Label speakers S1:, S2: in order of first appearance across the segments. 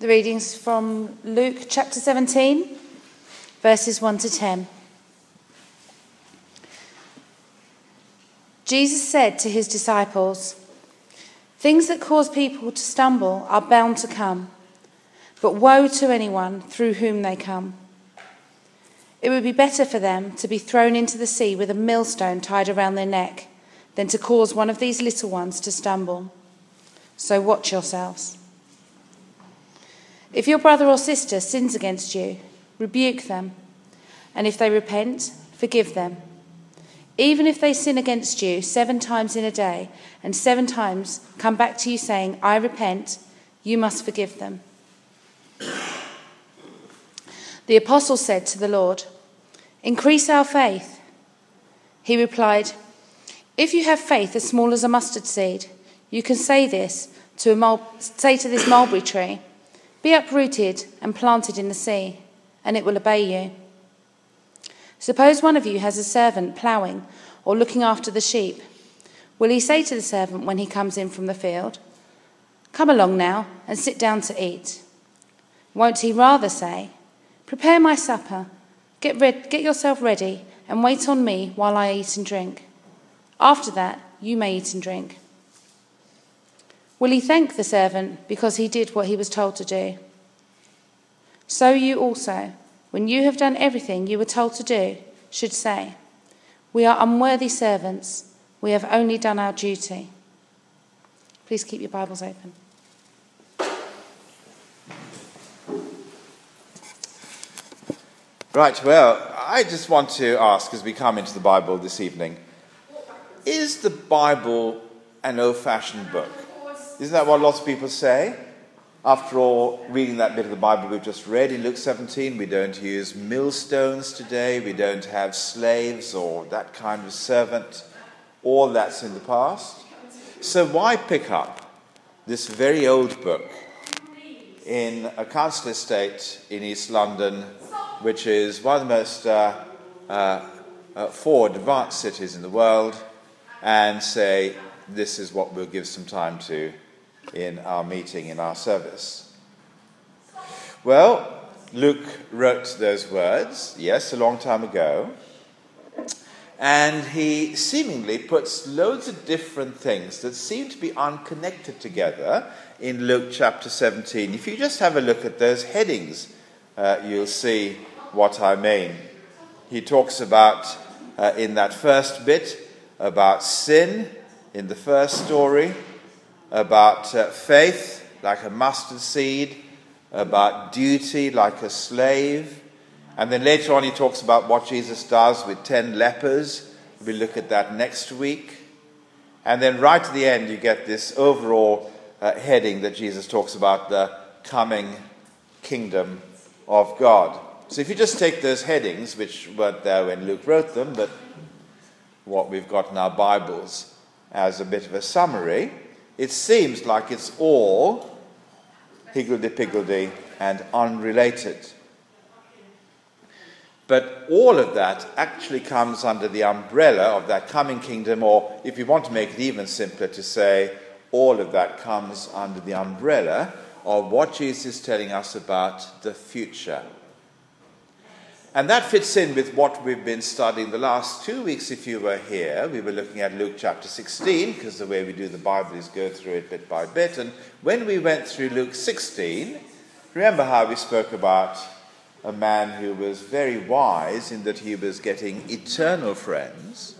S1: The readings from Luke chapter 17, verses 1 to 10. Jesus said to his disciples, Things that cause people to stumble are bound to come, but woe to anyone through whom they come. It would be better for them to be thrown into the sea with a millstone tied around their neck than to cause one of these little ones to stumble. So watch yourselves. If your brother or sister sins against you, rebuke them, and if they repent, forgive them. Even if they sin against you seven times in a day, and seven times come back to you saying, I repent, you must forgive them. The apostle said to the Lord, Increase our faith. He replied, If you have faith as small as a mustard seed, you can say this to a mul- say to this mulberry tree, Be uprooted and planted in the sea, and it will obey you. Suppose one of you has a servant ploughing or looking after the sheep. Will he say to the servant when he comes in from the field, Come along now and sit down to eat? Won't he rather say, Prepare my supper, get, rid- get yourself ready, and wait on me while I eat and drink? After that, you may eat and drink. Will he thank the servant because he did what he was told to do? So you also, when you have done everything you were told to do, should say, We are unworthy servants, we have only done our duty. Please keep your Bibles open.
S2: Right, well, I just want to ask as we come into the Bible this evening is the Bible an old fashioned book? Isn't that what lots of people say? After all, reading that bit of the Bible we've just read in Luke 17, we don't use millstones today, we don't have slaves or that kind of servant. All that's in the past. So, why pick up this very old book in a council estate in East London, which is one of the most uh, uh, uh, forward, advanced cities in the world, and say, this is what we'll give some time to in our meeting, in our service? Well, Luke wrote those words, yes, a long time ago. And he seemingly puts loads of different things that seem to be unconnected together in Luke chapter 17. If you just have a look at those headings, uh, you'll see what I mean. He talks about, uh, in that first bit, about sin in the first story, about uh, faith like a mustard seed, about duty like a slave. And then later on, he talks about what Jesus does with 10 lepers. We'll look at that next week. And then right at the end, you get this overall uh, heading that Jesus talks about the coming kingdom of God. So if you just take those headings, which weren't there when Luke wrote them, but what we've got in our Bibles as a bit of a summary, it seems like it's all higgledy-piggledy and unrelated. But all of that actually comes under the umbrella of that coming kingdom, or if you want to make it even simpler, to say all of that comes under the umbrella of what Jesus is telling us about the future. And that fits in with what we've been studying the last two weeks. If you were here, we were looking at Luke chapter 16, because the way we do the Bible is go through it bit by bit. And when we went through Luke 16, remember how we spoke about a man who was very wise in that he was getting eternal friends.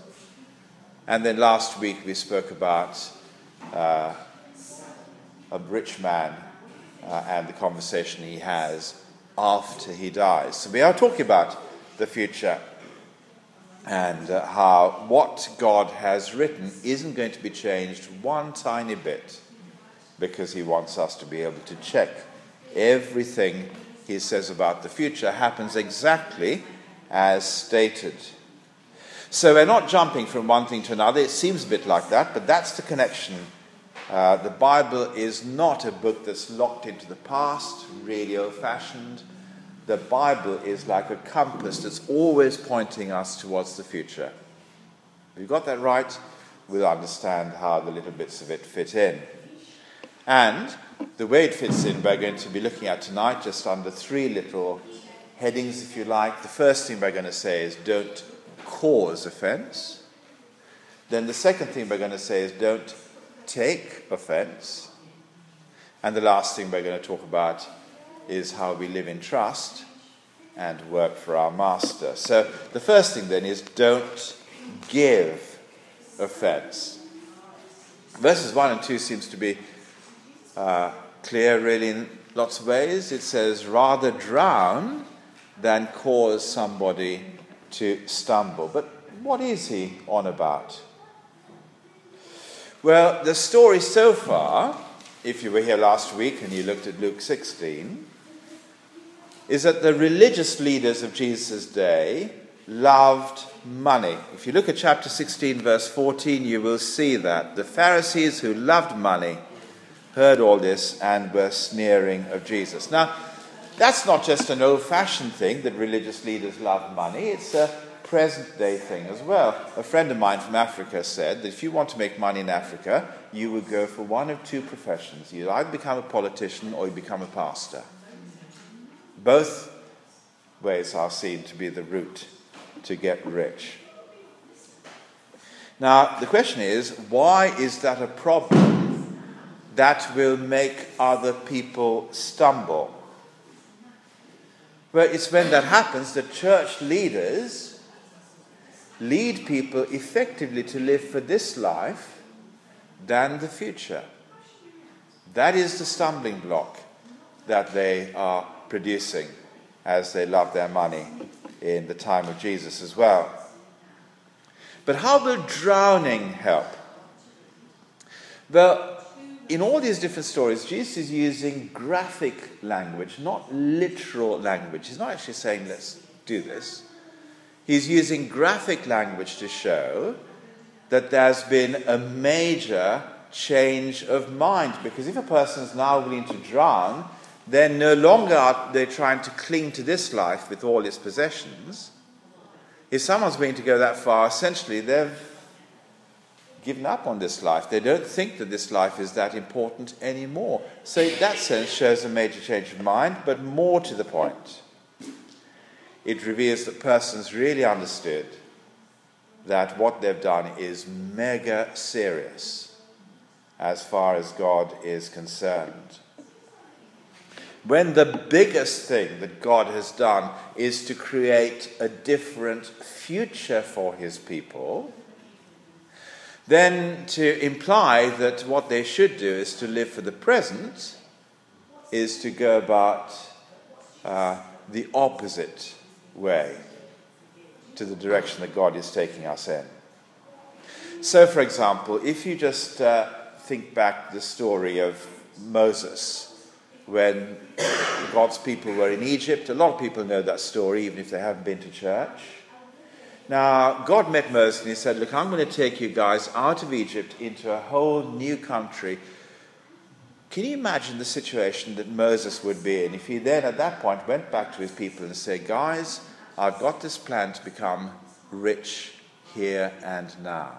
S2: And then last week we spoke about uh, a rich man uh, and the conversation he has after he dies. So we are talking about the future and uh, how what God has written isn't going to be changed one tiny bit because he wants us to be able to check everything he says about the future happens exactly as stated. So we're not jumping from one thing to another. It seems a bit like that, but that's the connection. Uh, the Bible is not a book that's locked into the past, really old fashioned. The Bible is like a compass that's always pointing us towards the future. If you've got that right, we'll understand how the little bits of it fit in. And the way it fits in, we're going to be looking at tonight just under three little headings, if you like. The first thing we're going to say is don't cause offense. Then the second thing we're going to say is don't take offense. And the last thing we're going to talk about is how we live in trust and work for our master. So the first thing then is don't give offense. Verses 1 and 2 seems to be uh, clear really in lots of ways. It says, rather drown than cause somebody to stumble. But what is he on about? Well, the story so far, if you were here last week and you looked at Luke 16, is that the religious leaders of Jesus' day loved money. If you look at chapter 16, verse 14, you will see that. The Pharisees who loved money heard all this and were sneering of Jesus. Now, that's not just an old fashioned thing that religious leaders love money, it's a present day thing as well. A friend of mine from Africa said that if you want to make money in Africa, you would go for one of two professions. You either become a politician or you become a pastor. Both ways are seen to be the route to get rich. Now, the question is why is that a problem that will make other people stumble? Well, it's when that happens that church leaders lead people effectively to live for this life than the future. That is the stumbling block that they are producing as they love their money in the time of Jesus as well. But how will drowning help? Well, in all these different stories, Jesus is using graphic language, not literal language. He's not actually saying, let's do this. He's using graphic language to show that there's been a major change of mind. Because if a person is now willing to drown, then no longer are they trying to cling to this life with all its possessions. If someone's willing to go that far, essentially they've given up on this life. They don't think that this life is that important anymore. So, that sense, shows a major change of mind, but more to the point. It reveals that persons really understood that what they've done is mega serious as far as God is concerned. When the biggest thing that God has done is to create a different future for his people, then to imply that what they should do is to live for the present is to go about uh, the opposite way to the direction that God is taking us in. So, for example, if you just uh, think back the story of Moses when God's people were in Egypt. A lot of people know that story, even if they haven't been to church. Now, God met Moses and he said, Look, I'm going to take you guys out of Egypt into a whole new country. Can you imagine the situation that Moses would be in if he then, at that point, went back to his people and said, Guys, I've got this plan to become rich here and now.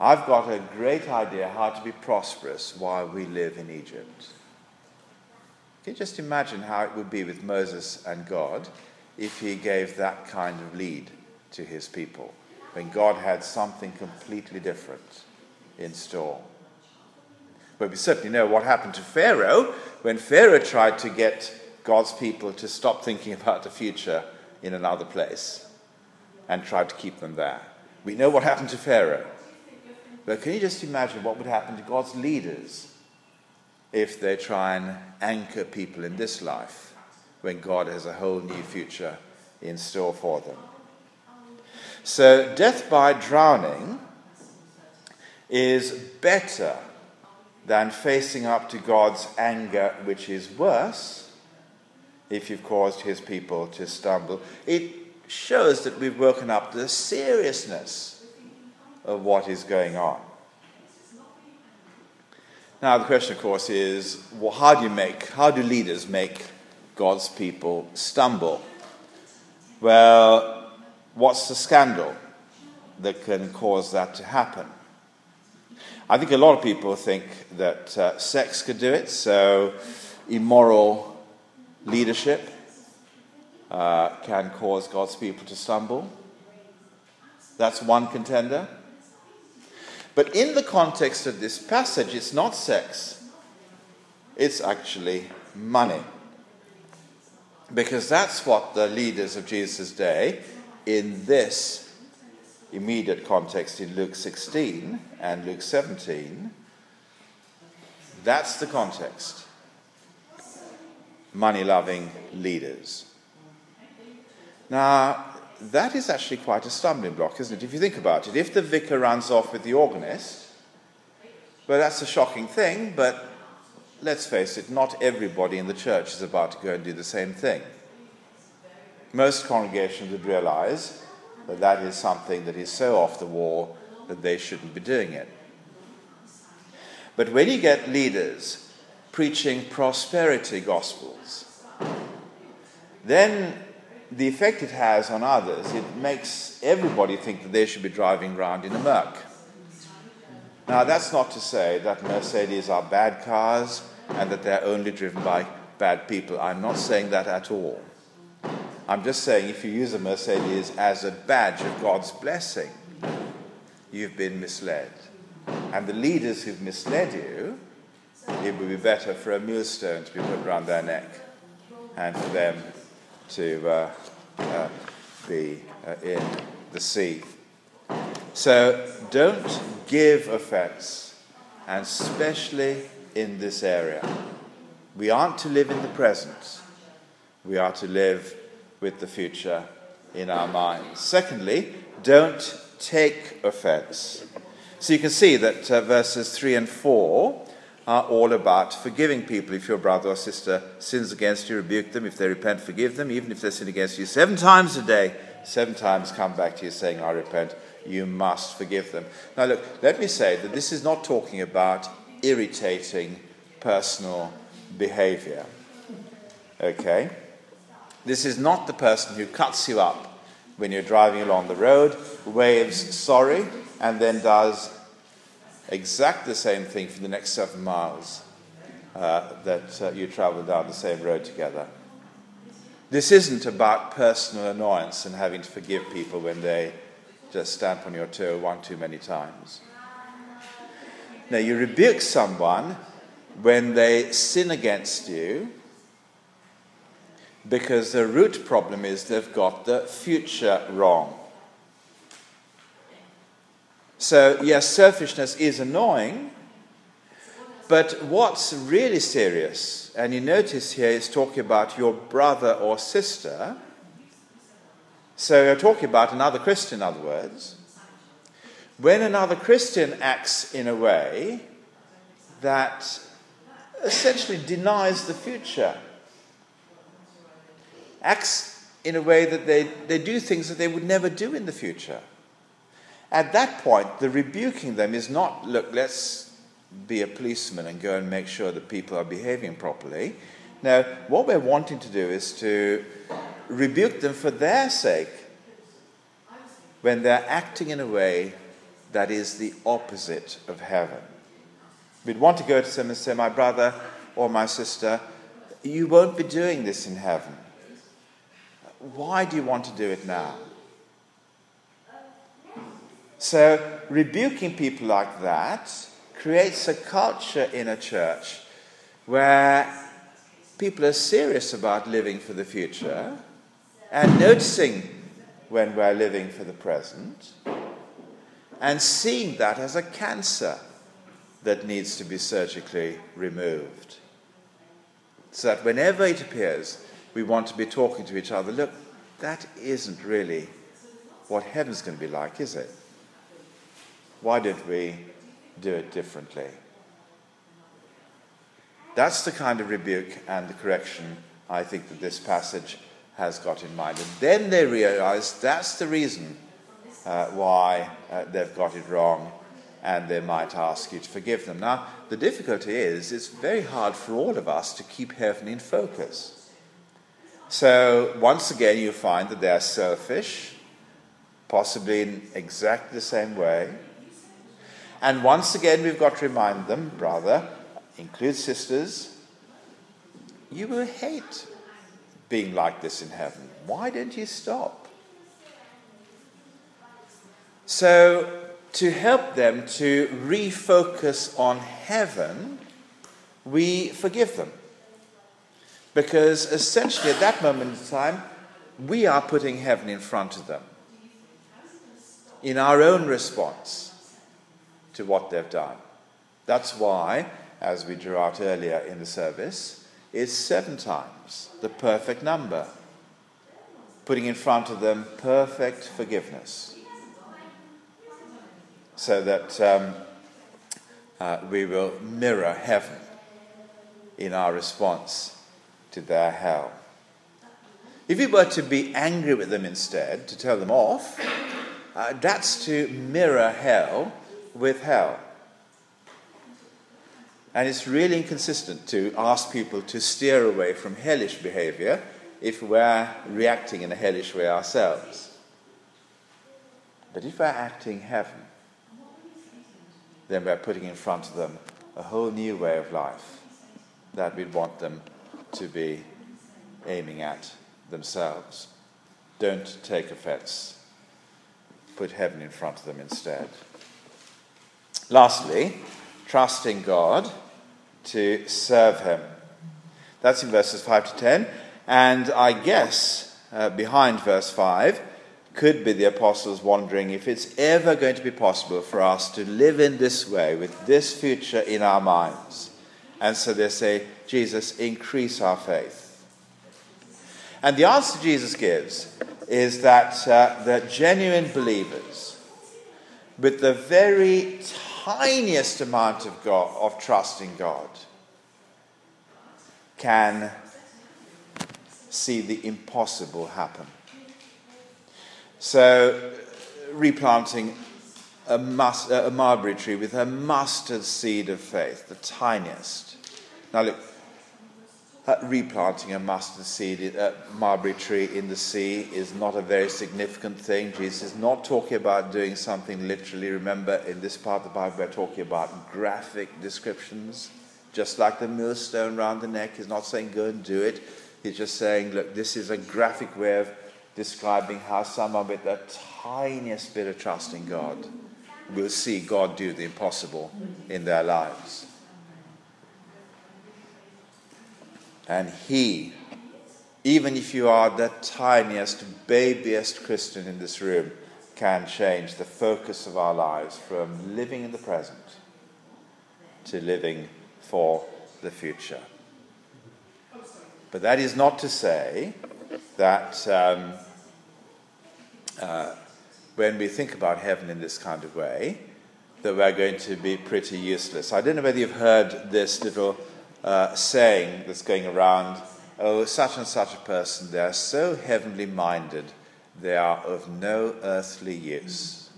S2: I've got a great idea how to be prosperous while we live in Egypt. Can you just imagine how it would be with Moses and God if he gave that kind of lead to his people when God had something completely different in store? But we certainly know what happened to Pharaoh when Pharaoh tried to get God's people to stop thinking about the future in another place and tried to keep them there. We know what happened to Pharaoh. But can you just imagine what would happen to God's leaders if they try and anchor people in this life when God has a whole new future in store for them. So, death by drowning is better than facing up to God's anger, which is worse if you've caused his people to stumble. It shows that we've woken up to the seriousness of what is going on. Now, the question, of course, is well, how do you make, how do leaders make God's people stumble? Well, what's the scandal that can cause that to happen? I think a lot of people think that uh, sex could do it, so immoral leadership uh, can cause God's people to stumble. That's one contender. But in the context of this passage, it's not sex, it's actually money. Because that's what the leaders of Jesus' day, in this immediate context in Luke 16 and Luke 17, that's the context. Money loving leaders. Now, that is actually quite a stumbling block, isn't it? If you think about it, if the vicar runs off with the organist, well, that's a shocking thing, but let's face it, not everybody in the church is about to go and do the same thing. Most congregations would realize that that is something that is so off the wall that they shouldn't be doing it. But when you get leaders preaching prosperity gospels, then the effect it has on others, it makes everybody think that they should be driving around in a Merc. Now, that's not to say that Mercedes are bad cars and that they're only driven by bad people. I'm not saying that at all. I'm just saying if you use a Mercedes as a badge of God's blessing, you've been misled. And the leaders who've misled you, it would be better for a millstone to be put around their neck and for them to uh, uh, be uh, in the sea. So don't give offense, and especially in this area. We aren't to live in the present, we are to live with the future in our minds. Secondly, don't take offense. So you can see that uh, verses 3 and 4 are all about forgiving people. If your brother or sister sins against you, rebuke them. If they repent, forgive them. Even if they sin against you seven times a day, seven times come back to you saying, I repent, you must forgive them. Now, look, let me say that this is not talking about irritating personal behavior. Okay? This is not the person who cuts you up when you're driving along the road, waves sorry, and then does exactly the same thing for the next seven miles uh, that uh, you travel down the same road together. This isn't about personal annoyance and having to forgive people when they just stamp on your toe one too many times. Now, you rebuke someone when they sin against you because the root problem is they've got the future wrong. So, yes, selfishness is annoying, but what's really serious, and you notice here, is talking about your brother or sister. So, you're talking about another Christian, in other words. When another Christian acts in a way that essentially denies the future, acts in a way that they, they do things that they would never do in the future at that point, the rebuking them is not, look, let's be a policeman and go and make sure that people are behaving properly. Now, what we're wanting to do is to rebuke them for their sake when they're acting in a way that is the opposite of heaven. We'd want to go to them and say, My brother or my sister, you won't be doing this in heaven. Why do you want to do it now? So, rebuking people like that creates a culture in a church where people are serious about living for the future and noticing when we're living for the present and seeing that as a cancer that needs to be surgically removed. So that whenever it appears, we want to be talking to each other look, that isn't really what heaven's going to be like, is it? Why did we do it differently? That's the kind of rebuke and the correction I think that this passage has got in mind. And then they realize that's the reason uh, why uh, they've got it wrong, and they might ask you to forgive them. Now, the difficulty is it's very hard for all of us to keep heaven in focus. So, once again, you find that they're selfish, possibly in exactly the same way. And once again, we've got to remind them, brother, include sisters, you will hate being like this in heaven. Why don't you stop? So, to help them to refocus on heaven, we forgive them. Because essentially, at that moment in time, we are putting heaven in front of them in our own response to what they've done. That's why, as we drew out earlier in the service, it's seven times the perfect number, putting in front of them perfect forgiveness, so that um, uh, we will mirror heaven in our response to their hell. If we were to be angry with them instead, to tell them off, uh, that's to mirror hell with hell. And it's really inconsistent to ask people to steer away from hellish behavior if we're reacting in a hellish way ourselves. But if we're acting heaven, then we're putting in front of them a whole new way of life that we'd want them to be aiming at themselves. Don't take offense. Put heaven in front of them instead. Lastly, trusting God to serve Him. That's in verses 5 to 10. And I guess uh, behind verse 5 could be the apostles wondering if it's ever going to be possible for us to live in this way with this future in our minds. And so they say, Jesus, increase our faith. And the answer Jesus gives is that uh, the genuine believers, with the very tiniest amount of, God, of trust in God, can see the impossible happen. So, replanting a, mus- a mulberry tree with a mustard seed of faith, the tiniest. Now, look, uh, replanting a mustard seed, uh, mulberry tree in the sea is not a very significant thing. Jesus is not talking about doing something literally. Remember, in this part of the Bible, we're talking about graphic descriptions. Just like the millstone round the neck, he's not saying go and do it. He's just saying, look, this is a graphic way of describing how someone with the tiniest bit of trust in God will see God do the impossible in their lives. And He, even if you are the tiniest, babyest Christian in this room, can change the focus of our lives from living in the present to living for the future. But that is not to say that um, uh, when we think about heaven in this kind of way, that we're going to be pretty useless. I don't know whether you've heard this little uh, saying that's going around oh, such and such a person, they are so heavenly minded, they are of no earthly use.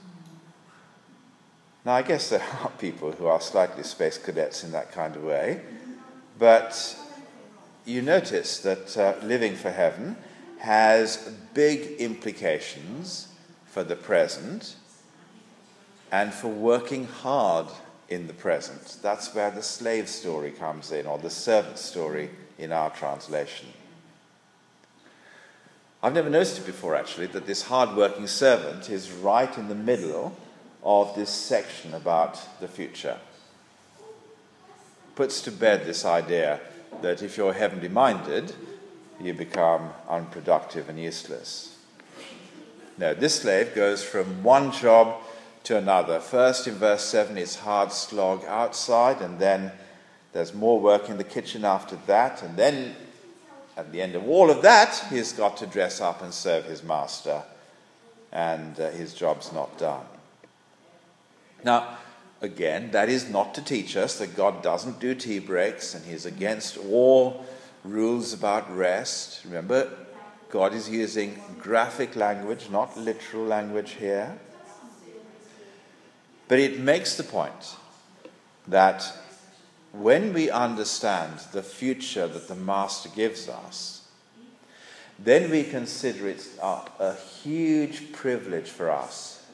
S2: Now, I guess there are people who are slightly space cadets in that kind of way, but you notice that uh, living for heaven has big implications for the present and for working hard in the present. That's where the slave story comes in, or the servant story in our translation. I've never noticed it before, actually, that this hard-working servant is right in the middle of this section about the future. Puts to bed this idea that if you're heavenly minded, you become unproductive and useless. No, this slave goes from one job to another. First, in verse 7, it's hard slog outside, and then there's more work in the kitchen after that, and then at the end of all of that, he's got to dress up and serve his master, and uh, his job's not done. Now, again, that is not to teach us that God doesn't do tea breaks and he's against all rules about rest. Remember, God is using graphic language, not literal language here. But it makes the point that when we understand the future that the Master gives us, then we consider it a, a huge privilege for us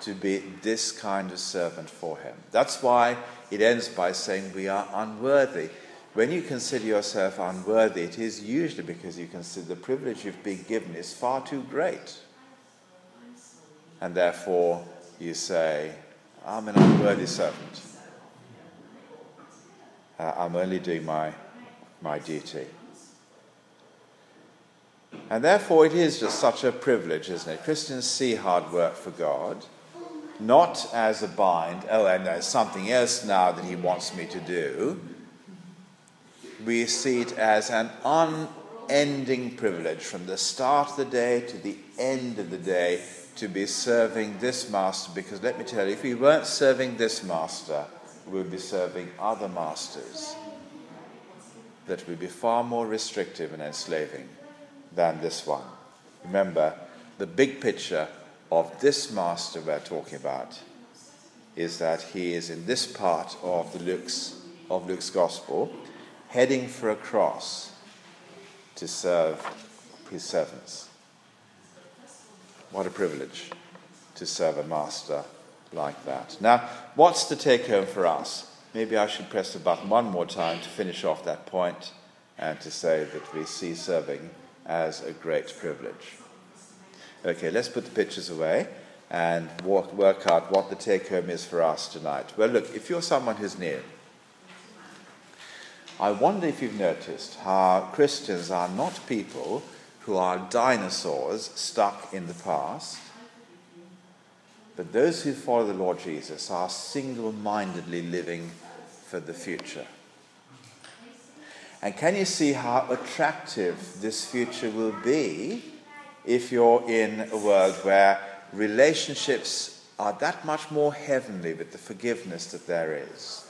S2: to be this kind of servant for him. That's why it ends by saying we are unworthy. When you consider yourself unworthy, it is usually because you consider the privilege you've been given is far too great. And therefore, you say, I'm an unworthy servant. Uh, I'm only doing my, my duty. And therefore, it is just such a privilege, isn't it? Christians see hard work for God not as a bind, oh, and there's something else now that He wants me to do. We see it as an unending privilege from the start of the day to the end of the day to be serving this master. Because let me tell you, if we weren't serving this master, we would be serving other masters that would be far more restrictive and enslaving than this one. Remember, the big picture of this master we're talking about is that he is in this part of the Luke's, of Luke's gospel, heading for a cross to serve his servants. What a privilege to serve a master like that. Now, what's the take home for us? Maybe I should press the button one more time to finish off that point and to say that we see serving as a great privilege. Okay, let's put the pictures away and work, out what the take home is for us tonight. Well, look, if you're someone who's new, I wonder if you've noticed how Christians are not people who are dinosaurs stuck in the past, but those who follow the Lord Jesus are single mindedly living for the future. And can you see how attractive this future will be if you're in a world where relationships are that much more heavenly with the forgiveness that there is?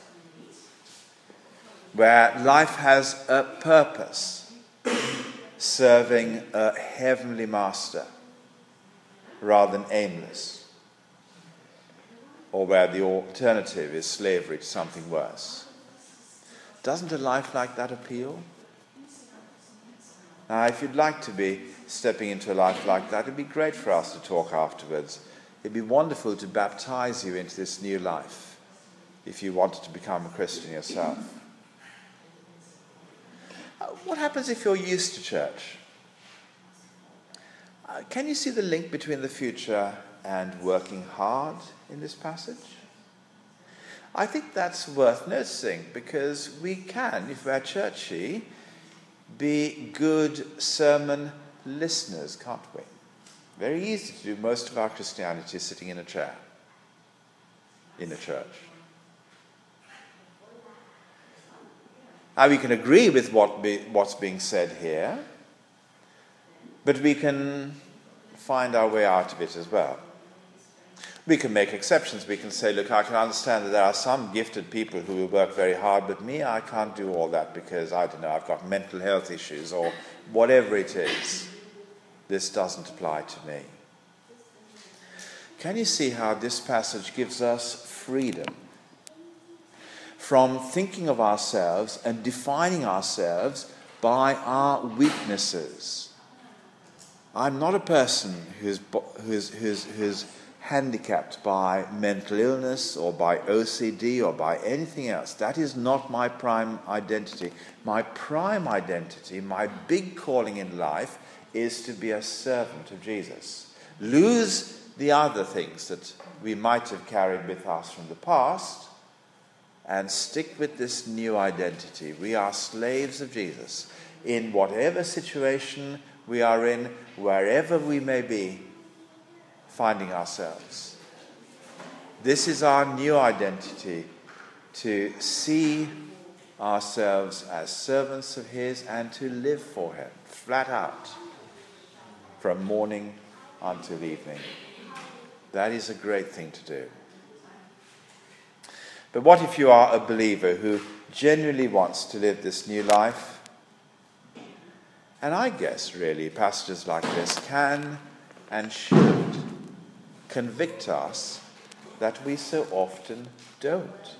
S2: Where life has a purpose, serving a heavenly master rather than aimless, or where the alternative is slavery to something worse. Doesn't a life like that appeal? Now, if you'd like to be stepping into a life like that, it'd be great for us to talk afterwards. It'd be wonderful to baptize you into this new life if you wanted to become a Christian yourself. What happens if you're used to church? Uh, can you see the link between the future and working hard in this passage? I think that's worth noticing because we can, if we're churchy, be good sermon listeners, can't we? Very easy to do most of our Christianity sitting in a chair in a church. Now, we can agree with what be, what's being said here, but we can find our way out of it as well. We can make exceptions. We can say, look, I can understand that there are some gifted people who will work very hard, but me, I can't do all that because, I don't know, I've got mental health issues or whatever it is. This doesn't apply to me. Can you see how this passage gives us freedom from thinking of ourselves and defining ourselves by our weaknesses? I'm not a person who's, who's, who's, who's handicapped by mental illness or by OCD or by anything else. That is not my prime identity. My prime identity, my big calling in life, is to be a servant of Jesus. Lose the other things that we might have carried with us from the past and stick with this new identity. We are slaves of Jesus. In whatever situation we are in, wherever we may be, finding ourselves. This is our new identity to see ourselves as servants of His and to live for Him, flat out, from morning until evening. That is a great thing to do. But what if you are a believer who genuinely wants to live this new life? And I guess, really, passages like this can and should convict us that we so often don't.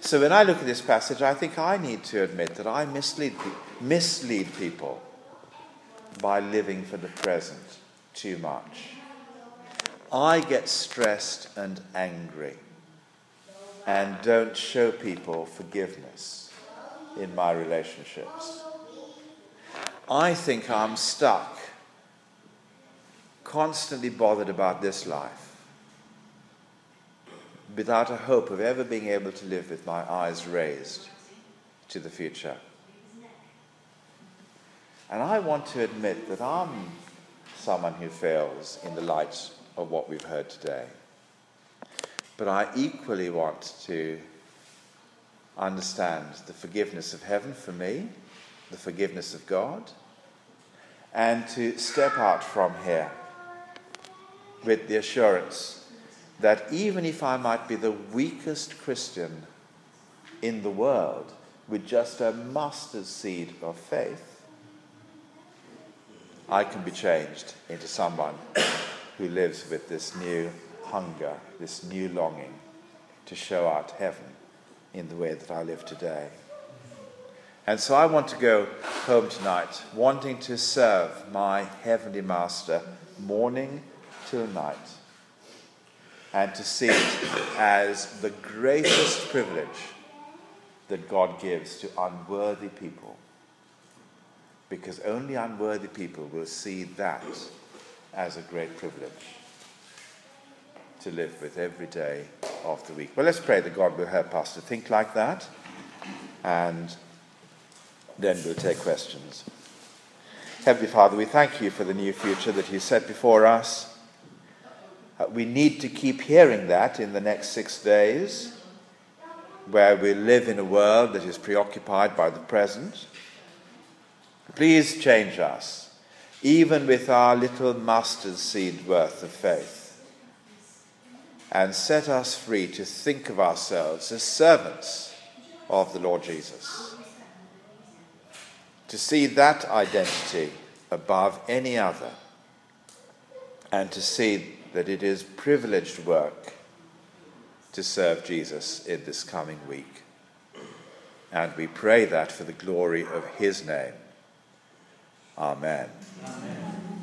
S2: So when I look at this passage, I think I need to admit that I mislead, mislead people by living for the present too much. I get stressed and angry and don't show people forgiveness in my relationships. I think I'm stuck, constantly bothered about this life, without a hope of ever being able to live with my eyes raised to the future. And I want to admit that I'm someone who fails in the light of what we've heard today. But I equally want to understand the forgiveness of heaven for me, the forgiveness of God, and to step out from here with the assurance that even if I might be the weakest Christian in the world with just a mustard seed of faith, I can be changed into someone who lives with this new hunger, this new longing to show out heaven in the way that I live today. And so I want to go home tonight wanting to serve my Heavenly Master morning till night and to see it as the greatest privilege that God gives to unworthy people. Because only unworthy people will see that as a great privilege to live with every day of the week. Well, let's pray that God will help us to think like that, and then we'll take questions. Heavenly Father, we thank you for the new future that you set before us. Uh, we need to keep hearing that in the next six days, where we live in a world that is preoccupied by the present. Please change us, even with our little mustard seed worth of faith and set us free to think of ourselves as servants of the Lord Jesus. To see that identity above any other, and to see that it is privileged work to serve Jesus in this coming week. And we pray that for the glory of his name. Amen. Amen.